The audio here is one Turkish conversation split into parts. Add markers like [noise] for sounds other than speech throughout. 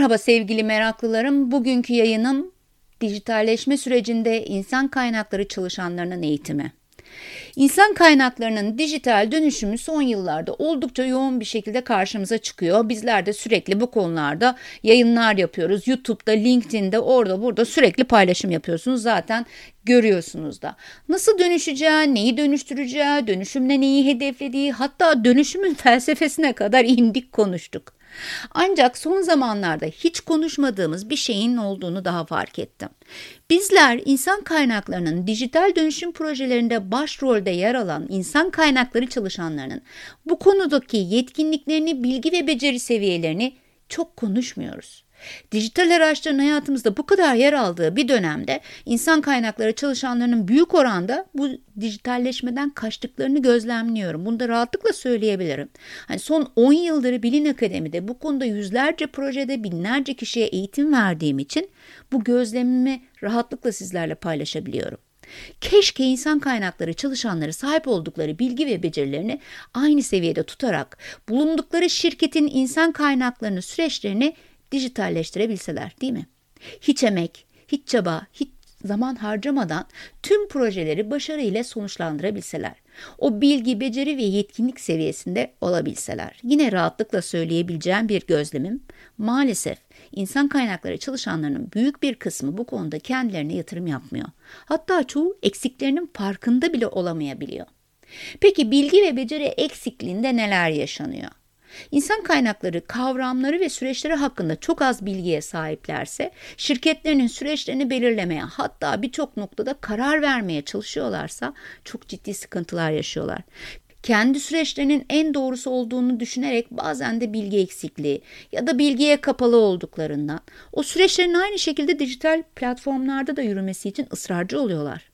Merhaba sevgili meraklılarım. Bugünkü yayınım dijitalleşme sürecinde insan kaynakları çalışanlarının eğitimi. İnsan kaynaklarının dijital dönüşümü son yıllarda oldukça yoğun bir şekilde karşımıza çıkıyor. Bizler de sürekli bu konularda yayınlar yapıyoruz. YouTube'da, LinkedIn'de, orada burada sürekli paylaşım yapıyorsunuz. Zaten görüyorsunuz da. Nasıl dönüşeceği, neyi dönüştüreceği, dönüşümle neyi hedeflediği, hatta dönüşümün felsefesine kadar indik konuştuk. Ancak son zamanlarda hiç konuşmadığımız bir şeyin olduğunu daha fark ettim. Bizler insan kaynaklarının dijital dönüşüm projelerinde başrolde yer alan insan kaynakları çalışanlarının bu konudaki yetkinliklerini, bilgi ve beceri seviyelerini çok konuşmuyoruz. Dijital araçların hayatımızda bu kadar yer aldığı bir dönemde insan kaynakları çalışanlarının büyük oranda bu dijitalleşmeden kaçtıklarını gözlemliyorum. Bunu da rahatlıkla söyleyebilirim. Hani son 10 yıldır Bilin Akademi'de bu konuda yüzlerce projede binlerce kişiye eğitim verdiğim için bu gözlemimi rahatlıkla sizlerle paylaşabiliyorum. Keşke insan kaynakları çalışanları sahip oldukları bilgi ve becerilerini aynı seviyede tutarak bulundukları şirketin insan kaynaklarını süreçlerini dijitalleştirebilseler değil mi? Hiç emek, hiç çaba, hiç zaman harcamadan tüm projeleri başarıyla sonuçlandırabilseler. O bilgi, beceri ve yetkinlik seviyesinde olabilseler. Yine rahatlıkla söyleyebileceğim bir gözlemim maalesef insan kaynakları çalışanlarının büyük bir kısmı bu konuda kendilerine yatırım yapmıyor. Hatta çoğu eksiklerinin farkında bile olamayabiliyor. Peki bilgi ve beceri eksikliğinde neler yaşanıyor? İnsan kaynakları kavramları ve süreçleri hakkında çok az bilgiye sahiplerse, şirketlerinin süreçlerini belirlemeye hatta birçok noktada karar vermeye çalışıyorlarsa çok ciddi sıkıntılar yaşıyorlar kendi süreçlerinin en doğrusu olduğunu düşünerek bazen de bilgi eksikliği ya da bilgiye kapalı olduklarından o süreçlerin aynı şekilde dijital platformlarda da yürümesi için ısrarcı oluyorlar.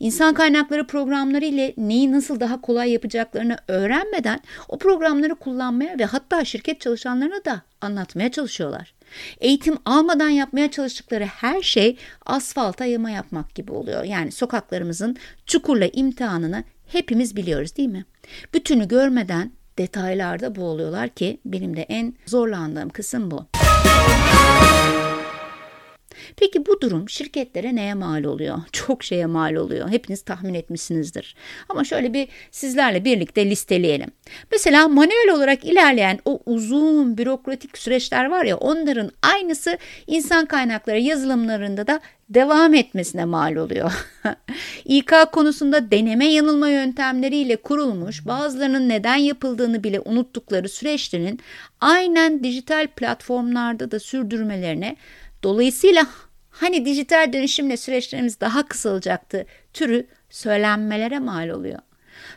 İnsan kaynakları programları ile neyi nasıl daha kolay yapacaklarını öğrenmeden o programları kullanmaya ve hatta şirket çalışanlarına da anlatmaya çalışıyorlar. Eğitim almadan yapmaya çalıştıkları her şey asfalta yama yapmak gibi oluyor. Yani sokaklarımızın çukurla imtihanını hepimiz biliyoruz değil mi? Bütünü görmeden detaylarda boğuluyorlar ki benim de en zorlandığım kısım bu. Peki bu durum şirketlere neye mal oluyor? [laughs] Çok şeye mal oluyor. Hepiniz tahmin etmişsinizdir. Ama şöyle bir sizlerle birlikte listeleyelim. Mesela manuel olarak ilerleyen o uzun bürokratik süreçler var ya onların aynısı insan kaynakları yazılımlarında da devam etmesine mal oluyor. [laughs] İK konusunda deneme yanılma yöntemleriyle kurulmuş bazılarının neden yapıldığını bile unuttukları süreçlerin aynen dijital platformlarda da sürdürmelerine Dolayısıyla hani dijital dönüşümle süreçlerimiz daha kısalacaktı türü söylenmelere mal oluyor.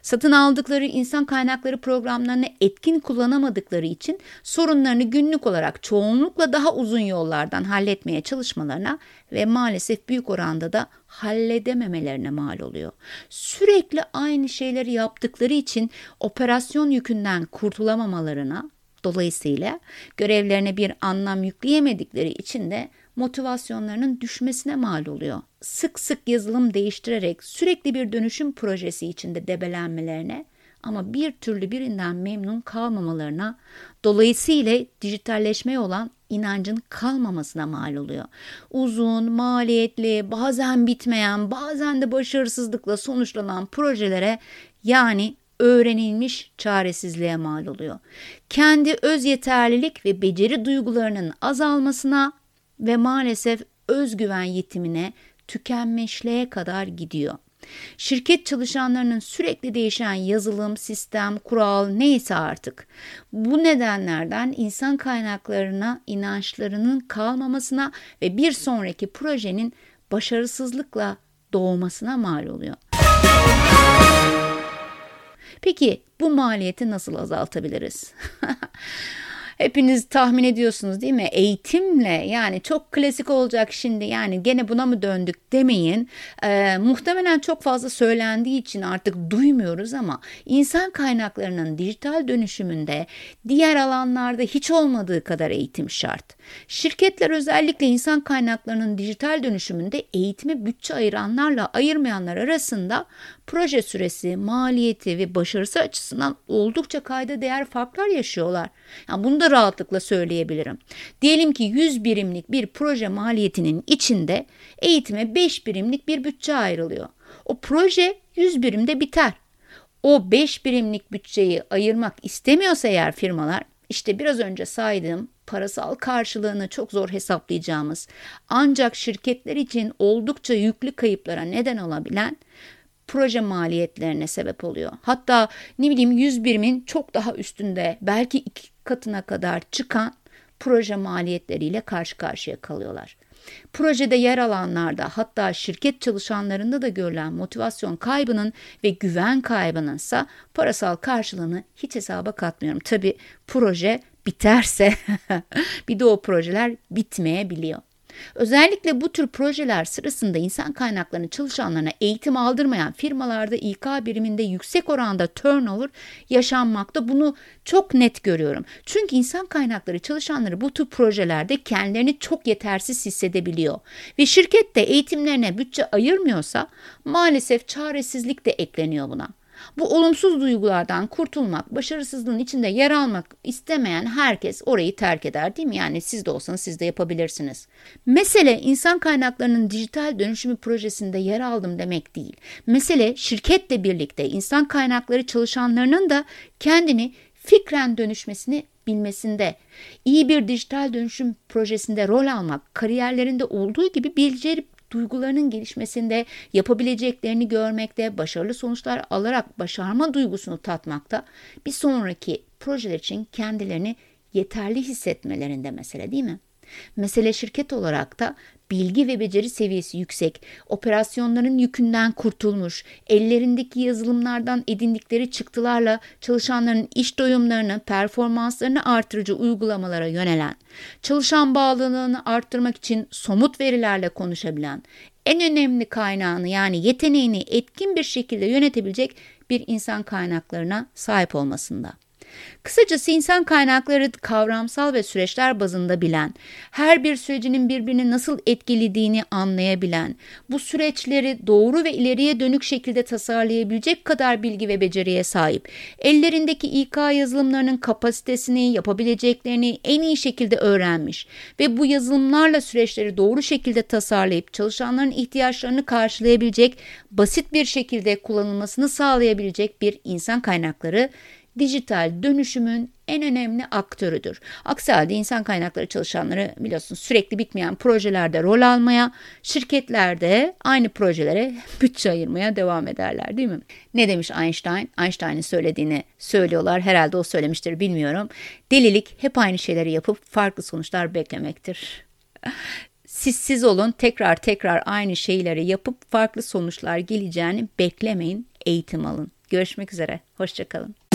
Satın aldıkları insan kaynakları programlarını etkin kullanamadıkları için sorunlarını günlük olarak çoğunlukla daha uzun yollardan halletmeye çalışmalarına ve maalesef büyük oranda da halledememelerine mal oluyor. Sürekli aynı şeyleri yaptıkları için operasyon yükünden kurtulamamalarına Dolayısıyla görevlerine bir anlam yükleyemedikleri için de motivasyonlarının düşmesine mal oluyor. Sık sık yazılım değiştirerek sürekli bir dönüşüm projesi içinde debelenmelerine ama bir türlü birinden memnun kalmamalarına, dolayısıyla dijitalleşmeye olan inancın kalmamasına mal oluyor. Uzun, maliyetli, bazen bitmeyen, bazen de başarısızlıkla sonuçlanan projelere yani öğrenilmiş çaresizliğe mal oluyor. Kendi öz yeterlilik ve beceri duygularının azalmasına ve maalesef özgüven yitimine, tükenmişliğe kadar gidiyor. Şirket çalışanlarının sürekli değişen yazılım, sistem, kural neyse artık bu nedenlerden insan kaynaklarına inançlarının kalmamasına ve bir sonraki projenin başarısızlıkla doğmasına mal oluyor. Peki bu maliyeti nasıl azaltabiliriz? [laughs] Hepiniz tahmin ediyorsunuz değil mi? Eğitimle yani çok klasik olacak şimdi yani gene buna mı döndük demeyin. Ee, muhtemelen çok fazla söylendiği için artık duymuyoruz ama insan kaynaklarının dijital dönüşümünde diğer alanlarda hiç olmadığı kadar eğitim şart. Şirketler özellikle insan kaynaklarının dijital dönüşümünde eğitime bütçe ayıranlarla ayırmayanlar arasında proje süresi, maliyeti ve başarısı açısından oldukça kayda değer farklar yaşıyorlar. Yani bunu da rahatlıkla söyleyebilirim. Diyelim ki 100 birimlik bir proje maliyetinin içinde eğitime 5 birimlik bir bütçe ayrılıyor. O proje 100 birimde biter. O 5 birimlik bütçeyi ayırmak istemiyorsa eğer firmalar işte biraz önce saydığım parasal karşılığını çok zor hesaplayacağımız ancak şirketler için oldukça yüklü kayıplara neden olabilen proje maliyetlerine sebep oluyor. Hatta ne bileyim 100 birimin çok daha üstünde belki iki katına kadar çıkan proje maliyetleriyle karşı karşıya kalıyorlar. Projede yer alanlarda hatta şirket çalışanlarında da görülen motivasyon kaybının ve güven kaybının ise parasal karşılığını hiç hesaba katmıyorum. Tabi proje biterse [laughs] bir de o projeler bitmeyebiliyor. Özellikle bu tür projeler sırasında insan kaynaklarını çalışanlarına eğitim aldırmayan firmalarda İK biriminde yüksek oranda turnover yaşanmakta. Bunu çok net görüyorum. Çünkü insan kaynakları çalışanları bu tür projelerde kendilerini çok yetersiz hissedebiliyor. Ve şirket de eğitimlerine bütçe ayırmıyorsa maalesef çaresizlik de ekleniyor buna. Bu olumsuz duygulardan kurtulmak, başarısızlığın içinde yer almak istemeyen herkes orayı terk eder değil mi? Yani siz de olsanız siz de yapabilirsiniz. Mesele insan kaynaklarının dijital dönüşümü projesinde yer aldım demek değil. Mesele şirketle birlikte insan kaynakları çalışanlarının da kendini fikren dönüşmesini bilmesinde, iyi bir dijital dönüşüm projesinde rol almak, kariyerlerinde olduğu gibi bilgileri duygularının gelişmesinde, yapabileceklerini görmekte, başarılı sonuçlar alarak başarma duygusunu tatmakta, bir sonraki projeler için kendilerini yeterli hissetmelerinde mesele değil mi? Mesele şirket olarak da bilgi ve beceri seviyesi yüksek, operasyonların yükünden kurtulmuş, ellerindeki yazılımlardan edindikleri çıktılarla çalışanların iş doyumlarını, performanslarını artırıcı uygulamalara yönelen, çalışan bağlılığını arttırmak için somut verilerle konuşabilen, en önemli kaynağını yani yeteneğini etkin bir şekilde yönetebilecek bir insan kaynaklarına sahip olmasında. Kısacası insan kaynakları kavramsal ve süreçler bazında bilen, her bir sürecinin birbirini nasıl etkilediğini anlayabilen, bu süreçleri doğru ve ileriye dönük şekilde tasarlayabilecek kadar bilgi ve beceriye sahip, ellerindeki İK yazılımlarının kapasitesini, yapabileceklerini en iyi şekilde öğrenmiş ve bu yazılımlarla süreçleri doğru şekilde tasarlayıp çalışanların ihtiyaçlarını karşılayabilecek, basit bir şekilde kullanılmasını sağlayabilecek bir insan kaynakları dijital dönüşümün en önemli aktörüdür. Aksi halde insan kaynakları çalışanları biliyorsunuz sürekli bitmeyen projelerde rol almaya, şirketlerde aynı projelere bütçe ayırmaya devam ederler değil mi? Ne demiş Einstein? Einstein'ın söylediğini söylüyorlar. Herhalde o söylemiştir bilmiyorum. Delilik hep aynı şeyleri yapıp farklı sonuçlar beklemektir. Siz siz olun tekrar tekrar aynı şeyleri yapıp farklı sonuçlar geleceğini beklemeyin, eğitim alın. Görüşmek üzere, hoşçakalın.